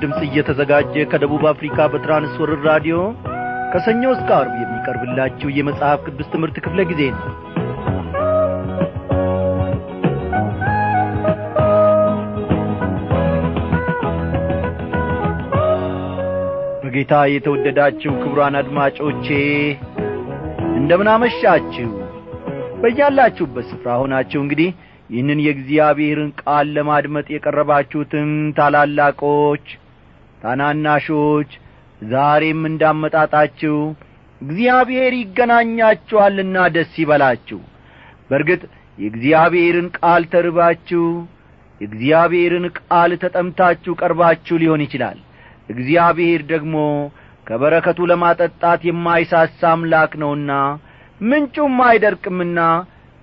ድምፅ እየተዘጋጀ ከደቡብ አፍሪካ በትራንስወርር ራዲዮ ከሰኞ እስከ አርብ የሚቀርብላችሁ የመጽሐፍ ቅዱስ ትምህርት ክፍለ ጊዜ ነው። በጌታ የተወደዳችሁ ክቡራን አድማጮቼ እንደምናመሻችሁ በያላችሁበት ስፍራ ሆናችሁ እንግዲህ ይህንን የእግዚአብሔርን ቃል ለማድመጥ የቀረባችሁትን ታላላቆች ታናናሾች ዛሬም እንዳመጣጣችሁ እግዚአብሔር ይገናኛችኋልና ደስ ይበላችሁ። በርግጥ የእግዚአብሔርን ቃል ተርባችሁ የእግዚአብሔርን ቃል ተጠምታችሁ ቀርባችሁ ሊሆን ይችላል። እግዚአብሔር ደግሞ ከበረከቱ ለማጠጣት የማይሳሳ አምላክ ነውና ምንጩም አይደርቅምና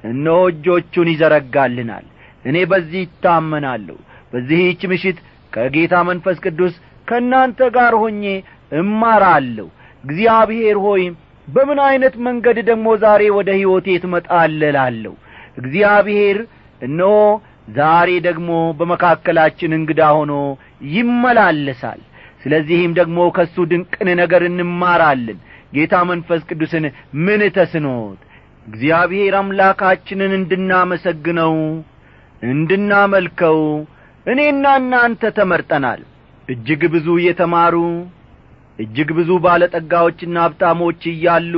እነሆ እጆቹን ይዘረጋልናል። እኔ በዚህ ይታመናለሁ በዚህች ምሽት ከጌታ መንፈስ ቅዱስ ከእናንተ ጋር ሆኜ እማራለሁ። እግዚአብሔር ሆይ በምን ዐይነት መንገድ ደግሞ ዛሬ ወደ ሕይወቴ ትመጣለላለሁ? እግዚአብሔር እነሆ ዛሬ ደግሞ በመካከላችን እንግዳ ሆኖ ይመላለሳል። ስለዚህም ደግሞ ከእሱ ድንቅን ነገር እንማራለን። ጌታ መንፈስ ቅዱስን ምን ተስኖት? እግዚአብሔር አምላካችንን እንድናመሰግነው እንድናመልከው እኔና እናንተ ተመርጠናል እጅግ ብዙ የተማሩ እጅግ ብዙ ባለጠጋዎችና ሀብታሞች እያሉ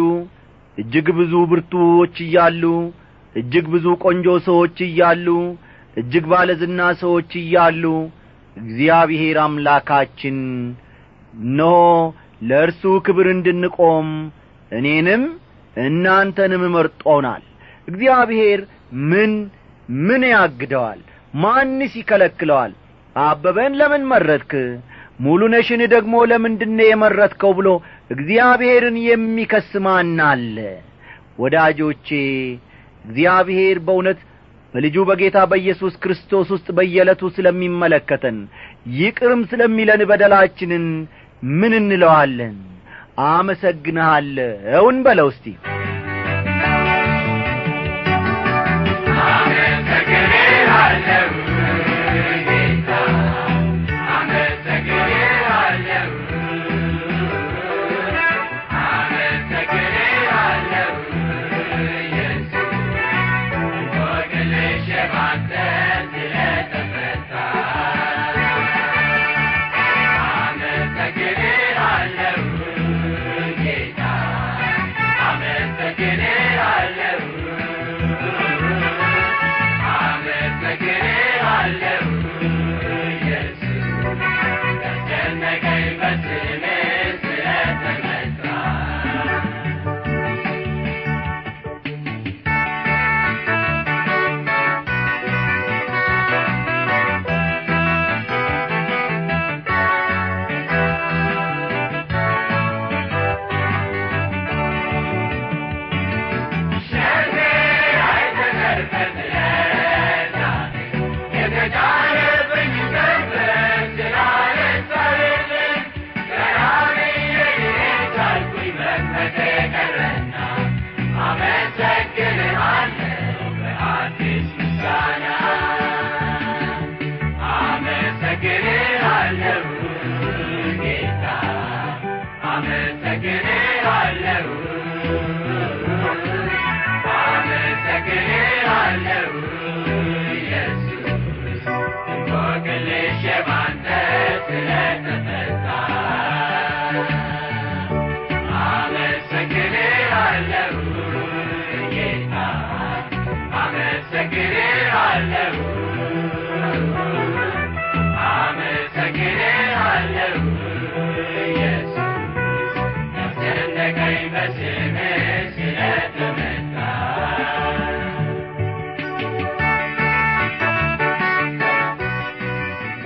እጅግ ብዙ ብርቱዎች እያሉ እጅግ ብዙ ቆንጆ ሰዎች እያሉ እጅግ ባለዝና ሰዎች እያሉ እግዚአብሔር አምላካችን እነሆ ለእርሱ ክብር እንድንቆም እኔንም እናንተንም መርጦናል። እግዚአብሔር ምን ምን ያግደዋል? ማንስ ይከለክለዋል አበበን ለምን መረጥክ? ሙሉነሽን ደግሞ ለምንድነ የመረጥከው ብሎ እግዚአብሔርን የሚከስ አለ? ወዳጆቼ እግዚአብሔር በእውነት በልጁ በጌታ በኢየሱስ ክርስቶስ ውስጥ በየዕለቱ ስለሚመለከተን ይቅርም ስለሚለን በደላችንን ምን እንለዋለን? አመሰግንሃለሁ። እንበለው እስቲ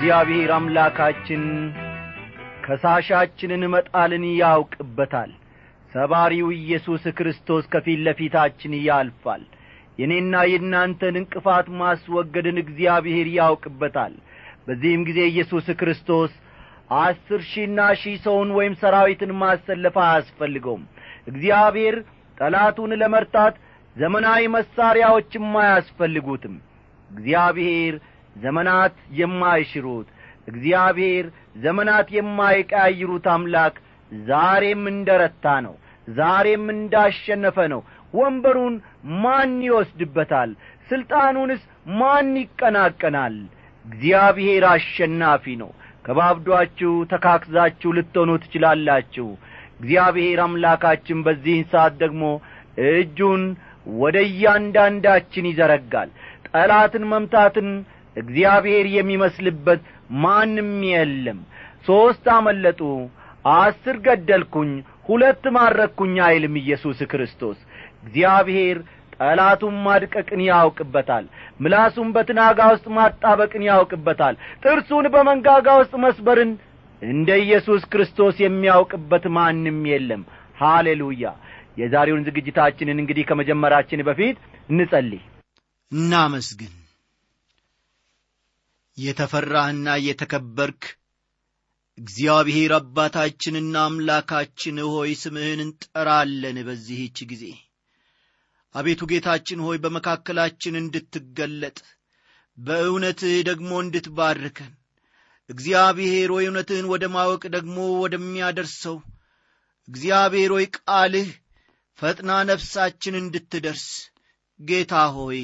እግዚአብሔር አምላካችን ከሳሻችንን መጣልን ያውቅበታል። ሰባሪው ኢየሱስ ክርስቶስ ከፊት ለፊታችን ያልፋል። የእኔና የእናንተን እንቅፋት ማስወገድን እግዚአብሔር ያውቅበታል። በዚህም ጊዜ ኢየሱስ ክርስቶስ አስር ሺና ሺህ ሰውን ወይም ሰራዊትን ማሰለፍ አያስፈልገውም። እግዚአብሔር ጠላቱን ለመርታት ዘመናዊ መሣሪያዎችም አያስፈልጉትም። እግዚአብሔር ዘመናት የማይሽሩት እግዚአብሔር ዘመናት የማይቀያይሩት አምላክ ዛሬም እንደ ረታ ነው ዛሬም እንዳሸነፈ ነው። ወንበሩን ማን ይወስድበታል? ሥልጣኑንስ ማን ይቀናቀናል? እግዚአብሔር አሸናፊ ነው። ከባብዷችሁ ተካክዛችሁ ልትሆኑ ትችላላችሁ። እግዚአብሔር አምላካችን በዚህን ሰዓት ደግሞ እጁን ወደ እያንዳንዳችን ይዘረጋል። ጠላትን መምታትን እግዚአብሔር የሚመስልበት ማንም የለም። ሦስት አመለጡ አስር ገደልኩኝ ሁለት ማረኩኝ አይልም ኢየሱስ ክርስቶስ። እግዚአብሔር ጠላቱን ማድቀቅን ያውቅበታል ምላሱን በትናጋ ውስጥ ማጣበቅን ያውቅበታል ጥርሱን በመንጋጋ ውስጥ መስበርን እንደ ኢየሱስ ክርስቶስ የሚያውቅበት ማንም የለም። ሃሌሉያ! የዛሬውን ዝግጅታችንን እንግዲህ ከመጀመራችን በፊት እንጸልይ። እናመስግን የተፈራህና የተከበርክ እግዚአብሔር አባታችንና አምላካችን ሆይ ስምህን እንጠራለን በዚህች ጊዜ። አቤቱ ጌታችን ሆይ በመካከላችን እንድትገለጥ በእውነትህ ደግሞ እንድትባርከን እግዚአብሔር ሆይ እውነትህን ወደ ማወቅ ደግሞ ወደሚያደርሰው እግዚአብሔር ሆይ ቃልህ ፈጥና ነፍሳችን እንድትደርስ ጌታ ሆይ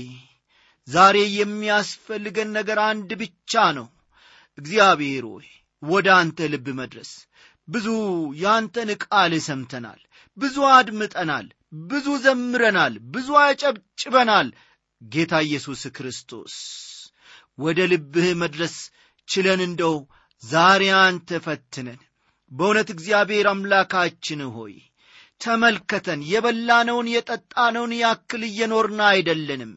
ዛሬ የሚያስፈልገን ነገር አንድ ብቻ ነው። እግዚአብሔር ሆይ ወደ አንተ ልብ መድረስ። ብዙ ያንተን ቃል ሰምተናል ብዙ አድምጠናል ብዙ ዘምረናል ብዙ አጨብጭበናል። ጌታ ኢየሱስ ክርስቶስ ወደ ልብህ መድረስ ችለን እንደው ዛሬ አንተ ፈትነን። በእውነት እግዚአብሔር አምላካችን ሆይ ተመልከተን። የበላነውን የጠጣነውን ያክል እየኖርን አይደለንም።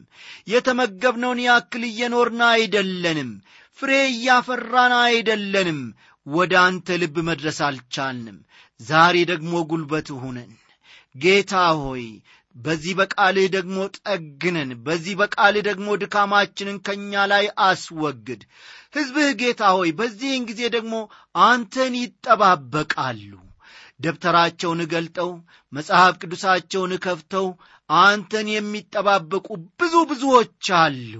የተመገብነውን ያክል እየኖርን አይደለንም። ፍሬ እያፈራን አይደለንም። ወደ አንተ ልብ መድረስ አልቻልንም። ዛሬ ደግሞ ጉልበት ሁነን። ጌታ ሆይ በዚህ በቃልህ ደግሞ ጠግነን። በዚህ በቃልህ ደግሞ ድካማችንን ከእኛ ላይ አስወግድ። ሕዝብህ ጌታ ሆይ በዚህን ጊዜ ደግሞ አንተን ይጠባበቃሉ ደብተራቸውን ገልጠው መጽሐፍ ቅዱሳቸውን ከፍተው አንተን የሚጠባበቁ ብዙ ብዙዎች አሉ።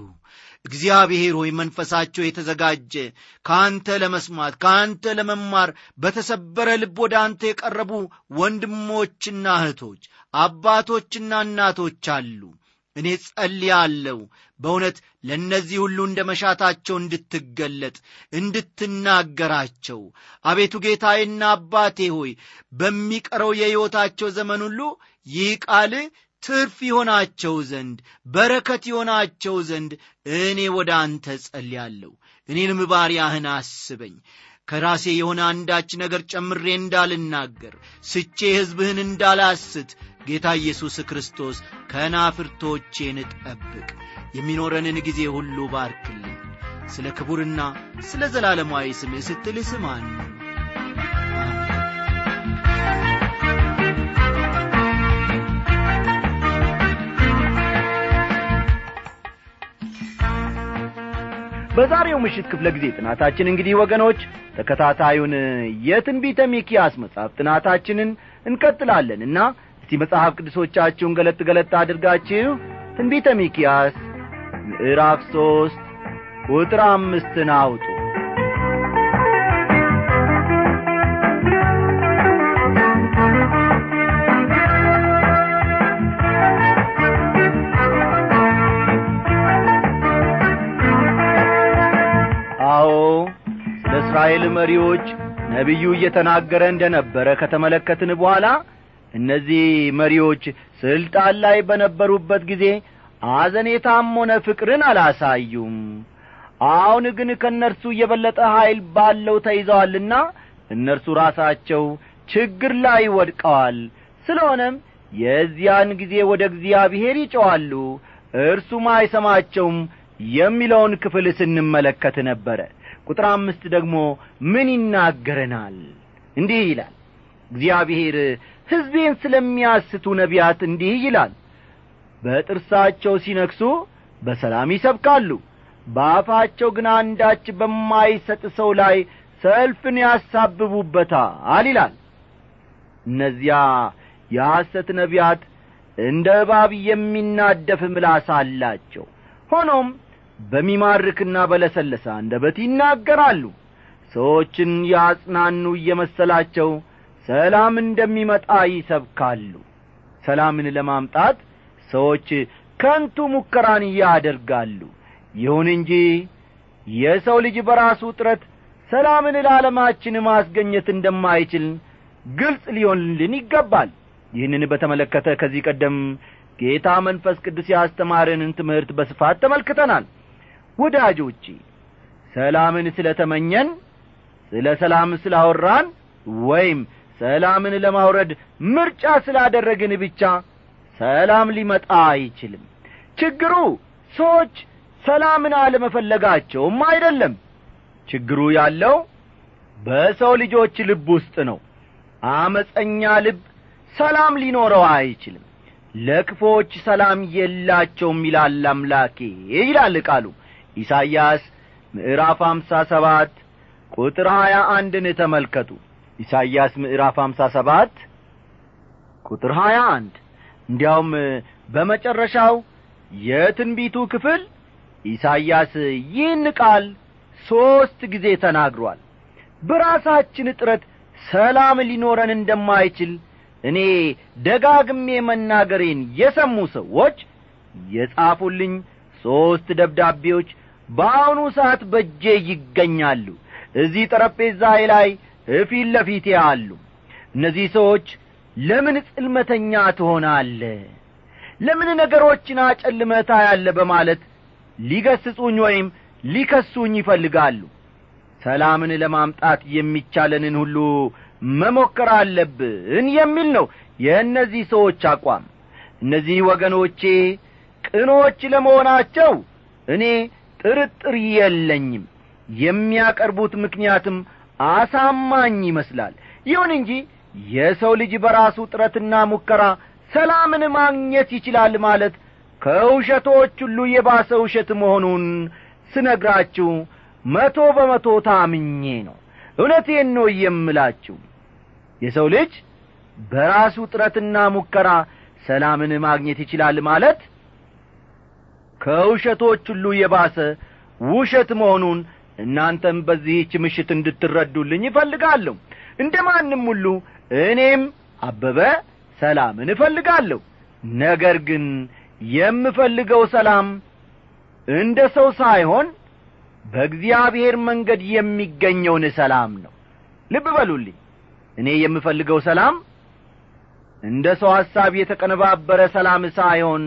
እግዚአብሔር ሆይ መንፈሳቸው የተዘጋጀ ከአንተ ለመስማት ከአንተ ለመማር በተሰበረ ልብ ወደ አንተ የቀረቡ ወንድሞችና እህቶች አባቶችና እናቶች አሉ እኔ ጸልያለሁ በእውነት ለእነዚህ ሁሉ እንደ መሻታቸው እንድትገለጥ እንድትናገራቸው። አቤቱ ጌታዬና አባቴ ሆይ በሚቀረው የሕይወታቸው ዘመን ሁሉ ይህ ቃል ትርፍ ይሆናቸው ዘንድ በረከት ይሆናቸው ዘንድ እኔ ወደ አንተ ጸልያለሁ እኔንም ባሪያህን አስበኝ። ከራሴ የሆነ አንዳች ነገር ጨምሬ እንዳልናገር ስቼ ሕዝብህን እንዳላስት ጌታ ኢየሱስ ክርስቶስ ከናፍርቶቼን ጠብቅ። የሚኖረንን ጊዜ ሁሉ ባርክልን ስለ ክቡርና ስለ ዘላለማዊ ስምህ ስትል ስማን። በዛሬው ምሽት ክፍለ ጊዜ ጥናታችን እንግዲህ ወገኖች ተከታታዩን የትንቢተ ሚኪያስ መጽሐፍ ጥናታችንን እንቀጥላለን እና እስቲ መጽሐፍ ቅዱሶቻችሁን ገለጥ ገለጥ አድርጋችሁ ትንቢተ ሚኪያስ ምዕራፍ ሦስት ቁጥር አምስትን አውጡ። እስራኤል መሪዎች ነቢዩ እየተናገረ እንደ ነበረ ከተመለከትን በኋላ እነዚህ መሪዎች ስልጣን ላይ በነበሩበት ጊዜ አዘኔታም ሆነ ፍቅርን አላሳዩም። አሁን ግን ከእነርሱ የበለጠ ኀይል ባለው ተይዘዋልና እነርሱ ራሳቸው ችግር ላይ ወድቀዋል። ስለሆነም የዚያን ጊዜ ወደ እግዚአብሔር ይጮዋሉ እርሱም አይሰማቸውም የሚለውን ክፍል ስንመለከት ነበረ። ቁጥር አምስት ደግሞ ምን ይናገረናል? እንዲህ ይላል እግዚአብሔር ሕዝቤን ስለሚያስቱ ነቢያት እንዲህ ይላል። በጥርሳቸው ሲነክሱ በሰላም ይሰብካሉ። በአፋቸው ግን አንዳች በማይሰጥ ሰው ላይ ሰልፍን ያሳብቡበታል ይላል። እነዚያ የሐሰት ነቢያት እንደ እባብ የሚናደፍ ምላስ አላቸው። ሆኖም በሚማርክና በለሰለሰ አንደበት ይናገራሉ። ሰዎችን ያጽናኑ እየመሰላቸው ሰላም እንደሚመጣ ይሰብካሉ። ሰላምን ለማምጣት ሰዎች ከንቱ ሙከራን ያደርጋሉ። ይሁን እንጂ የሰው ልጅ በራሱ ጥረት ሰላምን ለዓለማችን ማስገኘት እንደማይችል ግልጽ ሊሆንልን ይገባል። ይህንን በተመለከተ ከዚህ ቀደም ጌታ መንፈስ ቅዱስ ያስተማረንን ትምህርት በስፋት ተመልክተናል። ወዳጆቼ ሰላምን ስለ ተመኘን ስለ ሰላም ስላወራን ወይም ሰላምን ለማውረድ ምርጫ ስላደረግን ብቻ ሰላም ሊመጣ አይችልም። ችግሩ ሰዎች ሰላምን አለመፈለጋቸውም አይደለም። ችግሩ ያለው በሰው ልጆች ልብ ውስጥ ነው። አመፀኛ ልብ ሰላም ሊኖረው አይችልም። ለክፎች ሰላም የላቸውም ይላል አምላኬ ይላል ቃሉ። ኢሳይያስ ምዕራፍ አምሳ ሰባት ቁጥር ሀያ አንድን ተመልከቱ ኢሳይያስ ምዕራፍ አምሳ ሰባት ቁጥር ሀያ አንድ። እንዲያውም በመጨረሻው የትንቢቱ ክፍል ኢሳይያስ ይህን ቃል ሦስት ጊዜ ተናግሯል። በራሳችን ጥረት ሰላም ሊኖረን እንደማይችል እኔ ደጋግሜ መናገሬን የሰሙ ሰዎች የጻፉልኝ ሦስት ደብዳቤዎች በአሁኑ ሰዓት በጄ ይገኛሉ። እዚህ ጠረጴዛዬ ላይ እፊት ለፊቴ አሉ። እነዚህ ሰዎች ለምን ጽልመተኛ ትሆናለ ለምን ነገሮችን አጨልመታ ያለ በማለት ሊገስጹኝ ወይም ሊከሱኝ ይፈልጋሉ። ሰላምን ለማምጣት የሚቻለንን ሁሉ መሞከር አለብን የሚል ነው የእነዚህ ሰዎች አቋም። እነዚህ ወገኖቼ ቅኖች ለመሆናቸው እኔ ጥርጥር የለኝም። የሚያቀርቡት ምክንያትም አሳማኝ ይመስላል። ይሁን እንጂ የሰው ልጅ በራሱ ጥረትና ሙከራ ሰላምን ማግኘት ይችላል ማለት ከውሸቶች ሁሉ የባሰ ውሸት መሆኑን ስነግራችሁ መቶ በመቶ ታምኜ ነው። እውነቴን ነው የምላችሁ። የሰው ልጅ በራሱ ጥረትና ሙከራ ሰላምን ማግኘት ይችላል ማለት ከውሸቶች ሁሉ የባሰ ውሸት መሆኑን እናንተም በዚህች ምሽት እንድትረዱልኝ ይፈልጋለሁ እንደ ማንም ሁሉ እኔም አበበ ሰላምን እፈልጋለሁ። ነገር ግን የምፈልገው ሰላም እንደ ሰው ሳይሆን በእግዚአብሔር መንገድ የሚገኘውን ሰላም ነው። ልብ በሉልኝ። እኔ የምፈልገው ሰላም እንደ ሰው ሐሳብ የተቀነባበረ ሰላም ሳይሆን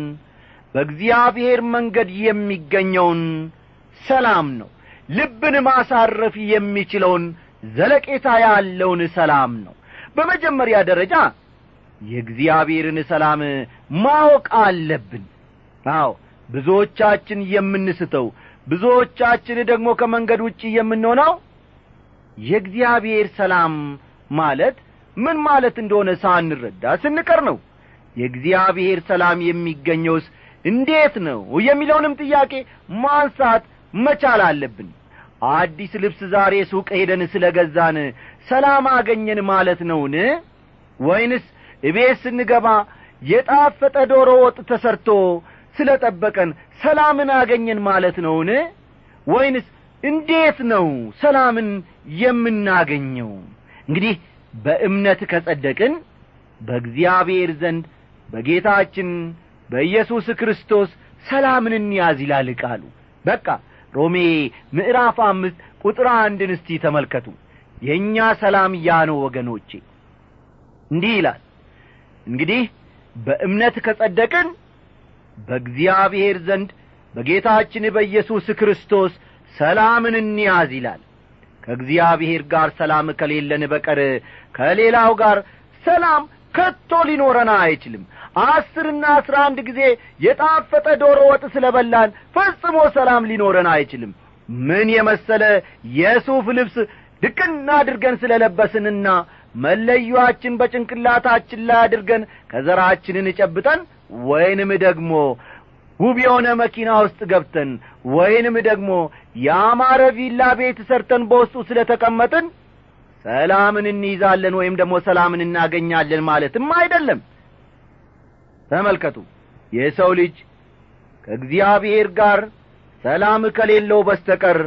በእግዚአብሔር መንገድ የሚገኘውን ሰላም ነው ልብን ማሳረፍ የሚችለውን ዘለቄታ ያለውን ሰላም ነው። በመጀመሪያ ደረጃ የእግዚአብሔርን ሰላም ማወቅ አለብን። አዎ ብዙዎቻችን የምንስተው ብዙዎቻችን ደግሞ ከመንገድ ውጭ የምንሆነው የእግዚአብሔር ሰላም ማለት ምን ማለት እንደሆነ ሳንረዳ ስንቀር ነው። የእግዚአብሔር ሰላም የሚገኘውስ እንዴት ነው የሚለውንም ጥያቄ ማንሳት መቻል አለብን። አዲስ ልብስ ዛሬ ሱቅ ሄደን ስለ ገዛን ሰላም አገኘን ማለት ነውን? ወይንስ እቤት ስንገባ የጣፈጠ ዶሮ ወጥ ተሰርቶ ስለ ጠበቀን ሰላምን አገኘን ማለት ነውን? ወይንስ እንዴት ነው ሰላምን የምናገኘው? እንግዲህ በእምነት ከጸደቅን በእግዚአብሔር ዘንድ በጌታችን በኢየሱስ ክርስቶስ ሰላምን እንያዝ ይላል ቃሉ። በቃ ሮሜ ምዕራፍ አምስት ቁጥር አንድን እስቲ ተመልከቱ። የእኛ ሰላም ያ ነው ወገኖቼ። እንዲህ ይላል እንግዲህ በእምነት ከጸደቅን በእግዚአብሔር ዘንድ በጌታችን በኢየሱስ ክርስቶስ ሰላምን እንያዝ ይላል። ከእግዚአብሔር ጋር ሰላም ከሌለን በቀር ከሌላው ጋር ሰላም ከቶ ሊኖረን አይችልም አስርና አስራ አንድ ጊዜ የጣፈጠ ዶሮ ወጥ ስለ በላን ፈጽሞ ሰላም ሊኖረን አይችልም። ምን የመሰለ የሱፍ ልብስ ድቅና አድርገን ስለ ለበስንና መለዩአችን በጭንቅላታችን ላይ አድርገን ከዘራችንን ጨብጠን ወይንም ደግሞ ውብ የሆነ መኪና ውስጥ ገብተን ወይንም ደግሞ የአማረ ቪላ ቤት ሰርተን በውስጡ ስለ ተቀመጥን ሰላምን እንይዛለን ወይም ደግሞ ሰላምን እናገኛለን ማለትም አይደለም ተመልከቱ። የሰው ልጅ ከእግዚአብሔር ጋር ሰላም ከሌለው በስተቀር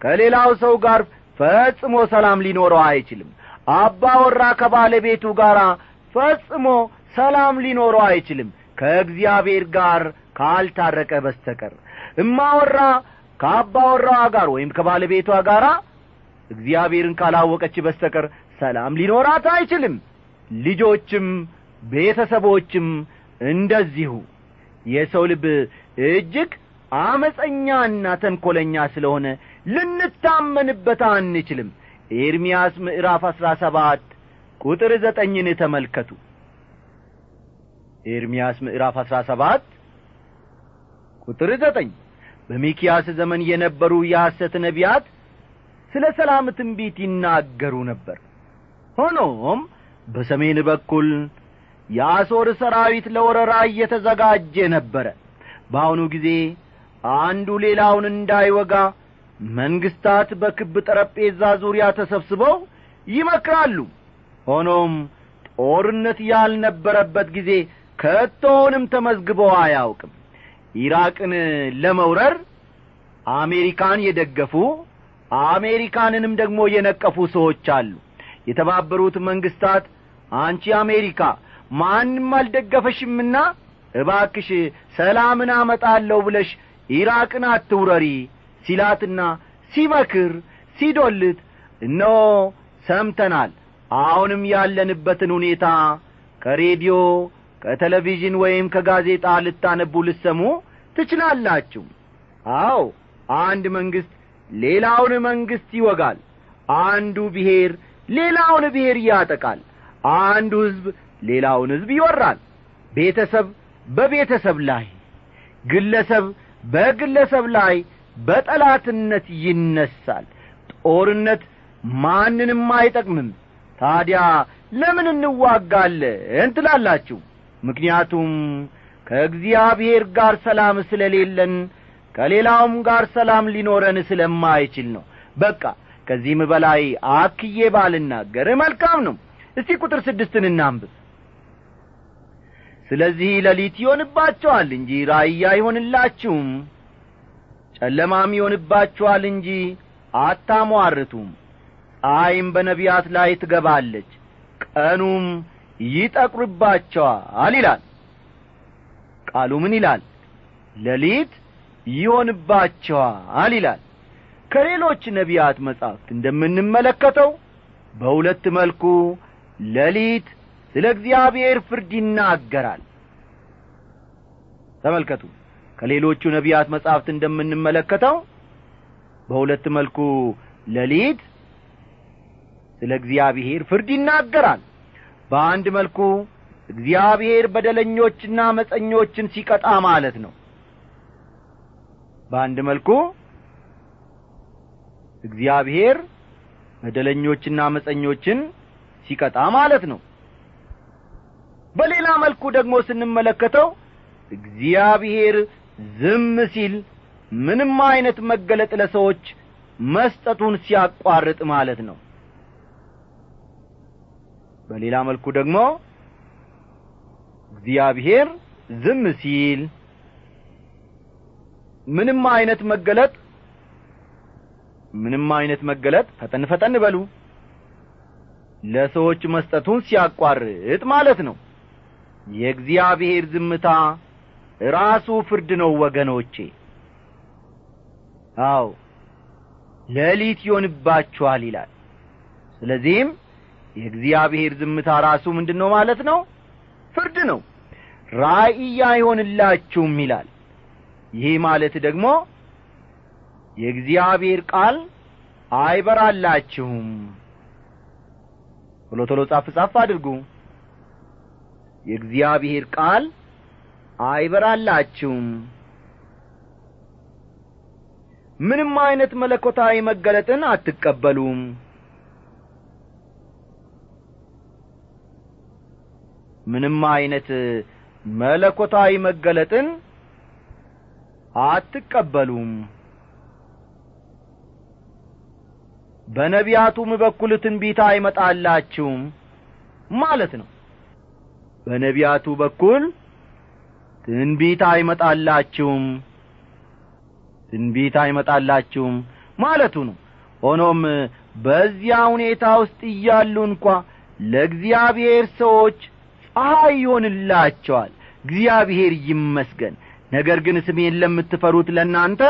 ከሌላው ሰው ጋር ፈጽሞ ሰላም ሊኖረው አይችልም። አባወራ ከባለቤቱ ጋር ፈጽሞ ሰላም ሊኖረው አይችልም። ከእግዚአብሔር ጋር ካልታረቀ በስተቀር። እማወራ ከአባወራዋ ጋር ወይም ከባለቤቷ ጋር እግዚአብሔርን ካላወቀች በስተቀር ሰላም ሊኖራት አይችልም። ልጆችም ቤተሰቦችም እንደዚሁ። የሰው ልብ እጅግ አመፀኛና ተንኰለኛ ስለሆነ ልንታመንበት አንችልም። ኤርምያስ ምዕራፍ አሥራ ሰባት ቁጥር ዘጠኝን ተመልከቱ። ኤርምያስ ምዕራፍ አሥራ ሰባት ቁጥር ዘጠኝ በሚኪያስ ዘመን የነበሩ የሐሰት ነቢያት ስለ ሰላም ትንቢት ይናገሩ ነበር። ሆኖም በሰሜን በኩል የአሦር ሰራዊት ለወረራ እየተዘጋጀ ነበረ። በአሁኑ ጊዜ አንዱ ሌላውን እንዳይወጋ መንግስታት በክብ ጠረጴዛ ዙሪያ ተሰብስበው ይመክራሉ። ሆኖም ጦርነት ያልነበረበት ጊዜ ከቶውንም ተመዝግቦ አያውቅም። ኢራቅን ለመውረር አሜሪካን የደገፉ አሜሪካንንም ደግሞ የነቀፉ ሰዎች አሉ። የተባበሩት መንግስታት አንቺ አሜሪካ ማንም አልደገፈሽምና እባክሽ ሰላምን አመጣለሁ ብለሽ ኢራቅን አትውረሪ ሲላትና ሲመክር ሲዶልት እነሆ ሰምተናል። አሁንም ያለንበትን ሁኔታ ከሬዲዮ ከቴሌቪዥን ወይም ከጋዜጣ ልታነቡ ልሰሙ ትችላላችሁ። አዎ አንድ መንግሥት ሌላውን መንግሥት ይወጋል። አንዱ ብሔር ሌላውን ብሔር ያጠቃል። አንዱ ሕዝብ ሌላውን ሕዝብ ይወራል። ቤተሰብ በቤተሰብ ላይ ግለሰብ በግለሰብ ላይ በጠላትነት ይነሳል። ጦርነት ማንንም አይጠቅምም። ታዲያ ለምን እንዋጋለን ትላላችሁ? ምክንያቱም ከእግዚአብሔር ጋር ሰላም ስለሌለን ከሌላውም ጋር ሰላም ሊኖረን ስለማይችል ነው። በቃ ከዚህም በላይ አክዬ ባልናገር መልካም ነው። እስቲ ቁጥር ስድስትን እናንብብ ስለዚህ ሌሊት ይሆንባቸዋል እንጂ ራእይ አይሆንላችሁም። ጨለማም ይሆንባችኋል እንጂ አታሟርቱም። ፀሐይም በነቢያት ላይ ትገባለች ቀኑም ይጠቁርባቸዋል ይላል። ቃሉ ምን ይላል? ሌሊት ይሆንባቸዋል ይላል። ከሌሎች ነቢያት መጻሕፍት እንደምንመለከተው በሁለት መልኩ ሌሊት ስለ እግዚአብሔር ፍርድ ይናገራል። ተመልከቱ ከሌሎቹ ነቢያት መጻሕፍት እንደምንመለከተው በሁለት መልኩ ሌሊት ስለ እግዚአብሔር ፍርድ ይናገራል። በአንድ መልኩ እግዚአብሔር በደለኞችና መፀኞችን ሲቀጣ ማለት ነው። በአንድ መልኩ እግዚአብሔር በደለኞችና መፀኞችን ሲቀጣ ማለት ነው በሌላ መልኩ ደግሞ ስንመለከተው እግዚአብሔር ዝም ሲል ምንም አይነት መገለጥ ለሰዎች መስጠቱን ሲያቋርጥ ማለት ነው። በሌላ መልኩ ደግሞ እግዚአብሔር ዝም ሲል ምንም አይነት መገለጥ ምንም አይነት መገለጥ ፈጠን ፈጠን በሉ ለሰዎች መስጠቱን ሲያቋርጥ ማለት ነው የእግዚአብሔር ዝምታ ራሱ ፍርድ ነው ወገኖቼ። አው ሌሊት ይሆንባችኋል ይላል። ስለዚህም የእግዚአብሔር ዝምታ ራሱ ምንድን ነው ማለት ነው? ፍርድ ነው። ራእይ አይሆንላችሁም ይላል። ይህ ማለት ደግሞ የእግዚአብሔር ቃል አይበራላችሁም ቶሎ ቶሎ ጻፍ ጻፍ አድርጉ የእግዚአብሔር ቃል አይበራላችሁም። ምንም አይነት መለኮታዊ መገለጥን አትቀበሉም። ምንም አይነት መለኮታዊ መገለጥን አትቀበሉም። በነቢያቱም በኩል ትንቢት አይመጣላችሁም ማለት ነው በነቢያቱ በኩል ትንቢት አይመጣላችሁም። ትንቢት አይመጣላችሁም ማለቱ ነው። ሆኖም በዚያ ሁኔታ ውስጥ እያሉ እንኳ ለእግዚአብሔር ሰዎች ፀሐይ ይሆንላቸዋል። እግዚአብሔር ይመስገን። ነገር ግን ስሜን ለምትፈሩት ለእናንተ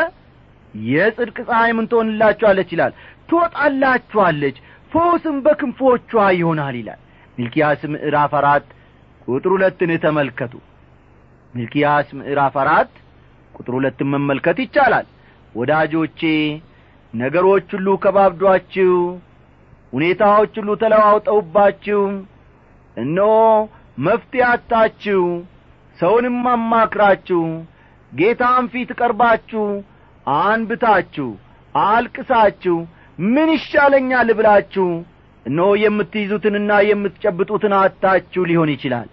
የጽድቅ ፀሐይ ምን ትሆንላችኋለች ይላል። ትወጣላችኋለች ፈውስም በክንፎቿ ይሆናል ይላል። ሚልኪያስ ምዕራፍ አራት ቁጥር ሁለትን ተመልከቱ። ሚልኪያስ ምዕራፍ አራት ቁጥር ሁለትን መመልከት ይቻላል። ወዳጆቼ ነገሮች ሁሉ ከባብዷችሁ ሁኔታዎች ሁሉ ተለዋውጠውባችሁ እነሆ መፍትሄ አታችሁ ሰውንም አማክራችሁ ጌታን ፊት ቀርባችሁ አንብታችሁ አልቅሳችሁ ምን ይሻለኛል ብላችሁ እነሆ የምትይዙትንና የምትጨብጡትን አታችሁ ሊሆን ይችላል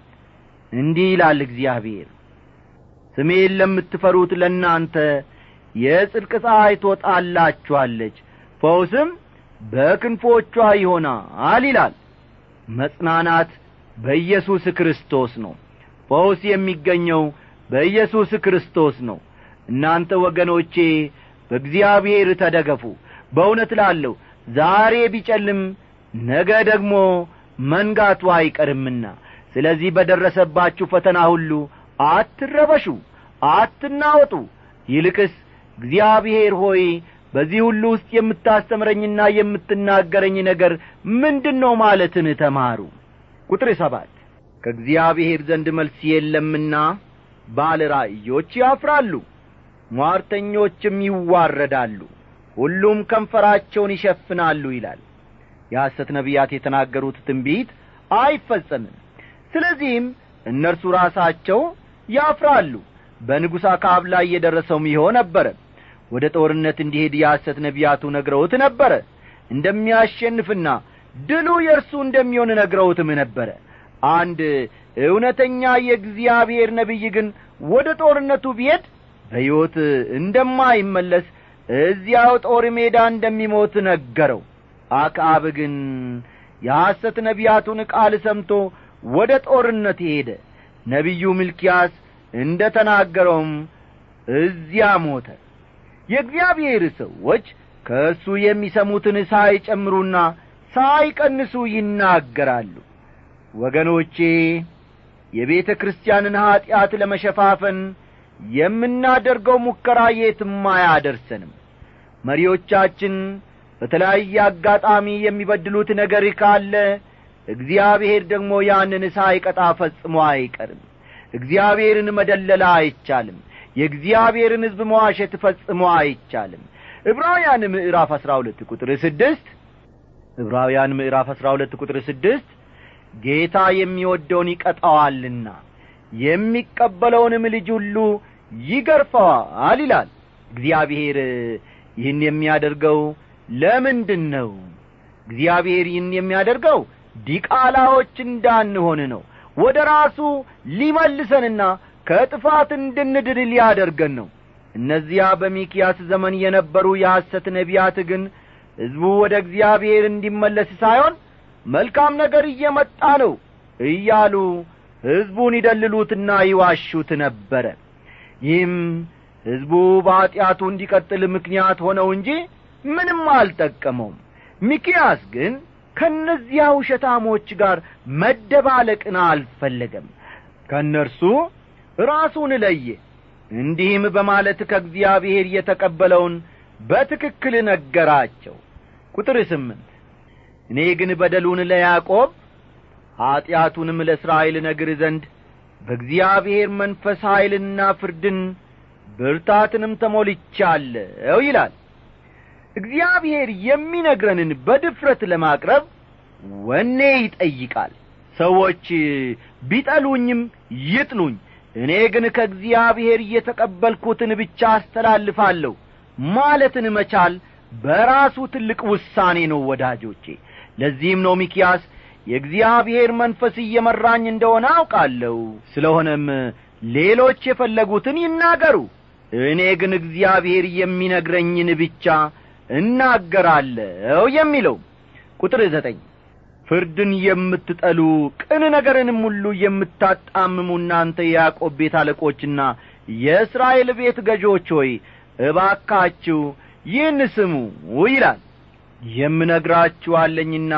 እንዲህ ይላል እግዚአብሔር ስሜን ለምትፈሩት ለእናንተ የጽድቅ ፀሐይ ትወጣላችኋለች ፈውስም በክንፎቿ ይሆናል ይላል። መጽናናት በኢየሱስ ክርስቶስ ነው። ፈውስ የሚገኘው በኢየሱስ ክርስቶስ ነው። እናንተ ወገኖቼ በእግዚአብሔር ተደገፉ። በእውነት ላለሁ ዛሬ ቢጨልም ነገ ደግሞ መንጋቱ አይቀርምና ስለዚህ በደረሰባችሁ ፈተና ሁሉ አትረበሹ አትናወጡ። ይልቅስ እግዚአብሔር ሆይ በዚህ ሁሉ ውስጥ የምታስተምረኝና የምትናገረኝ ነገር ምንድን ነው ማለትን ተማሩ። ቁጥር ሰባት ከእግዚአብሔር ዘንድ መልስ የለምና ባለ ራእዮች ያፍራሉ ሟርተኞችም ይዋረዳሉ ሁሉም ከንፈራቸውን ይሸፍናሉ ይላል። የሐሰት ነቢያት የተናገሩት ትንቢት አይፈጸምም ስለዚህም እነርሱ ራሳቸው ያፍራሉ። በንጉሥ አካብ ላይ የደረሰውም ይኸው ነበረ። ወደ ጦርነት እንዲሄድ የሐሰት ነቢያቱ ነግረውት ነበረ። እንደሚያሸንፍና ድሉ የእርሱ እንደሚሆን ነግረውትም ነበረ። አንድ እውነተኛ የእግዚአብሔር ነቢይ ግን ወደ ጦርነቱ ቢሄድ በሕይወት እንደማይመለስ እዚያው ጦር ሜዳ እንደሚሞት ነገረው። አክዓብ ግን የሐሰት ነቢያቱን ቃል ሰምቶ ወደ ጦርነት ሄደ ነቢዩ ሚልኪያስ እንደ ተናገረውም እዚያ ሞተ። የእግዚአብሔር ሰዎች ከእሱ የሚሰሙትን ሳይጨምሩና ሳይቀንሱ ይናገራሉ። ወገኖቼ የቤተ ክርስቲያንን ኀጢአት ለመሸፋፈን የምናደርገው ሙከራ የትም አያደርሰንም። መሪዎቻችን በተለያየ አጋጣሚ የሚበድሉት ነገር ካለ እግዚአብሔር ደግሞ ያንን ሳይቀጣ ፈጽሞ አይቀርም። እግዚአብሔርን መደለላ አይቻልም። የእግዚአብሔርን ሕዝብ መዋሸት ፈጽሞ አይቻልም። ዕብራውያን ምዕራፍ አሥራ ሁለት ቁጥር ስድስት ዕብራውያን ምዕራፍ አሥራ ሁለት ቁጥር ስድስት ጌታ የሚወደውን ይቀጣዋልና የሚቀበለውንም ልጅ ሁሉ ይገርፈዋል ይላል። እግዚአብሔር ይህን የሚያደርገው ለምንድን ነው? እግዚአብሔር ይህን የሚያደርገው ዲቃላዎች እንዳንሆን ነው። ወደ ራሱ ሊመልሰንና ከጥፋት እንድንድን ሊያደርገን ነው። እነዚያ በሚኪያስ ዘመን የነበሩ የሐሰት ነቢያት ግን ሕዝቡ ወደ እግዚአብሔር እንዲመለስ ሳይሆን መልካም ነገር እየመጣ ነው እያሉ ሕዝቡን ይደልሉትና ይዋሹት ነበረ። ይህም ሕዝቡ በኀጢአቱ እንዲቀጥል ምክንያት ሆነው እንጂ ምንም አልጠቀመውም። ሚኪያስ ግን ከእነዚያ ውሸታሞች ጋር መደባለቅን አልፈለገም። ከእነርሱ ራሱን ለየ። እንዲህም በማለት ከእግዚአብሔር የተቀበለውን በትክክል ነገራቸው። ቁጥር ስምንት። እኔ ግን በደሉን ለያዕቆብ ኀጢአቱንም ለእስራኤል ነግር ዘንድ በእግዚአብሔር መንፈስ ኀይልና ፍርድን ብርታትንም ተሞልቻለሁ ይላል እግዚአብሔር የሚነግረንን በድፍረት ለማቅረብ ወኔ ይጠይቃል። ሰዎች ቢጠሉኝም ይጥሉኝ እኔ ግን ከእግዚአብሔር እየተቀበልኩትን ብቻ አስተላልፋለሁ ማለትን መቻል በራሱ ትልቅ ውሳኔ ነው ወዳጆቼ። ለዚህም ነው ሚኪያስ የእግዚአብሔር መንፈስ እየመራኝ እንደሆነ አውቃለሁ። ስለሆነም ሌሎች የፈለጉትን ይናገሩ እኔ ግን እግዚአብሔር የሚነግረኝን ብቻ እናገራለሁ የሚለው። ቁጥር ዘጠኝ ፍርድን የምትጠሉ ቅን ነገርንም ሁሉ የምታጣምሙ እናንተ የያዕቆብ ቤት አለቆችና የእስራኤል ቤት ገዦች ሆይ እባካችሁ ይህን ስሙ ይላል። የምነግራችሁ አለኝና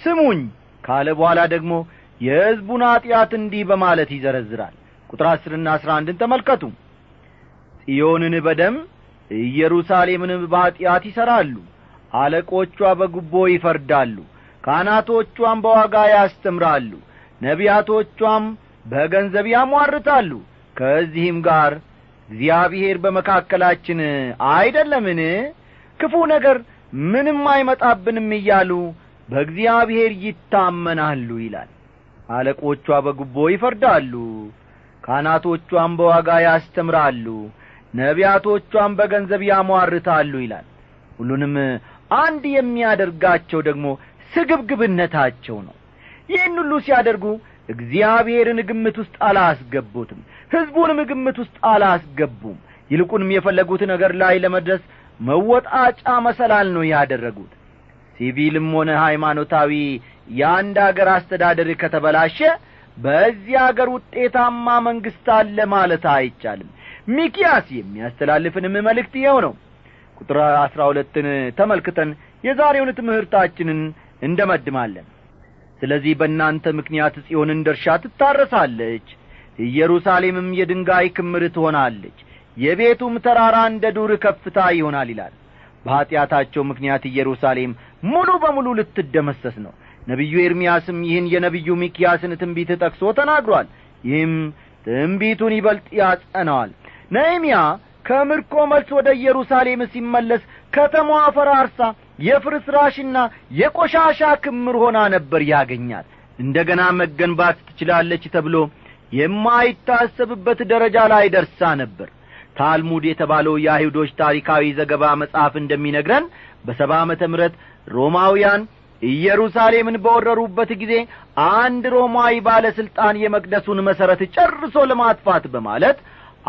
ስሙኝ ካለ በኋላ ደግሞ የሕዝቡን ኀጢአት እንዲህ በማለት ይዘረዝራል። ቁጥር አስርና አስራ አንድን ተመልከቱ። ጽዮንን በደም ኢየሩሳሌምንም በኀጢአት ይሠራሉ። አለቆቿ በጉቦ ይፈርዳሉ። ካህናቶቿም በዋጋ ያስተምራሉ። ነቢያቶቿም በገንዘብ ያሟርታሉ። ከዚህም ጋር እግዚአብሔር በመካከላችን አይደለምን? ክፉ ነገር ምንም አይመጣብንም እያሉ በእግዚአብሔር ይታመናሉ ይላል። አለቆቿ በጉቦ ይፈርዳሉ። ካህናቶቿም በዋጋ ያስተምራሉ ነቢያቶቿም በገንዘብ ያሟርታሉ ይላል። ሁሉንም አንድ የሚያደርጋቸው ደግሞ ስግብግብነታቸው ነው። ይህን ሁሉ ሲያደርጉ እግዚአብሔርን ግምት ውስጥ አላስገቡትም ሕዝቡንም ግምት ውስጥ አላስገቡም። ይልቁንም የፈለጉት ነገር ላይ ለመድረስ መወጣጫ መሰላል ነው ያደረጉት። ሲቪልም ሆነ ሃይማኖታዊ የአንድ አገር አስተዳደር ከተበላሸ በዚህ አገር ውጤታማ መንግሥት አለ ማለት አይቻልም ሚኪያስ የሚያስተላልፍንም መልእክት ይኸው ነው። ቁጥር አሥራ ሁለትን ተመልክተን የዛሬውን ትምህርታችንን እንደመድማለን። ስለዚህ በእናንተ ምክንያት ጽዮን እንደ ትታረሳለች ኢየሩሳሌምም የድንጋይ ክምር ትሆናለች የቤቱም ተራራ እንደ ዱር ከፍታ ይሆናል ይላል። በኀጢአታቸው ምክንያት ኢየሩሳሌም ሙሉ በሙሉ ልትደመሰስ ነው። ነቢዩ ኤርምያስም ይህን የነቢዩ ሚኪያስን ትንቢት ጠቅሶ ተናግሯል። ይህም ትንቢቱን ይበልጥ ያጸነዋል ነህምያ ከምርኮ መልስ ወደ ኢየሩሳሌም ሲመለስ ከተማዋ ፈራርሳ የፍርስራሽና የቆሻሻ ክምር ሆና ነበር ያገኛት። እንደ ገና መገንባት ትችላለች ተብሎ የማይታሰብበት ደረጃ ላይ ደርሳ ነበር። ታልሙድ የተባለው የአይሁዶች ታሪካዊ ዘገባ መጽሐፍ እንደሚነግረን በሰባ ዓመተ ምረት ሮማውያን ኢየሩሳሌምን በወረሩበት ጊዜ አንድ ሮማዊ ባለሥልጣን የመቅደሱን መሠረት ጨርሶ ለማጥፋት በማለት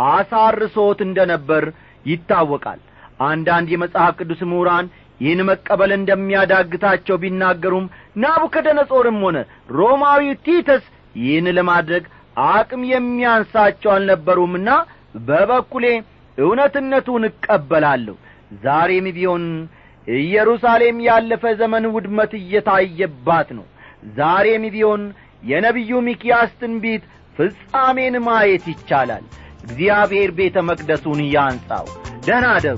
አሳርሶት እንደ ነበር ይታወቃል። አንዳንድ የመጽሐፍ ቅዱስ ምሁራን ይህን መቀበል እንደሚያዳግታቸው ቢናገሩም ናቡከደነጾርም ሆነ ሮማዊ ቲተስ ይህን ለማድረግ አቅም የሚያንሳቸው አልነበሩምና በበኩሌ እውነትነቱን እቀበላለሁ። ዛሬም ቢሆን ኢየሩሳሌም ያለፈ ዘመን ውድመት እየታየባት ነው። ዛሬም ቢሆን የነቢዩ ሚኪያስ ትንቢት ፍጻሜን ማየት ይቻላል እግዚአብሔር ቤተ መቅደሱን ያንጻው ደህና ደሩ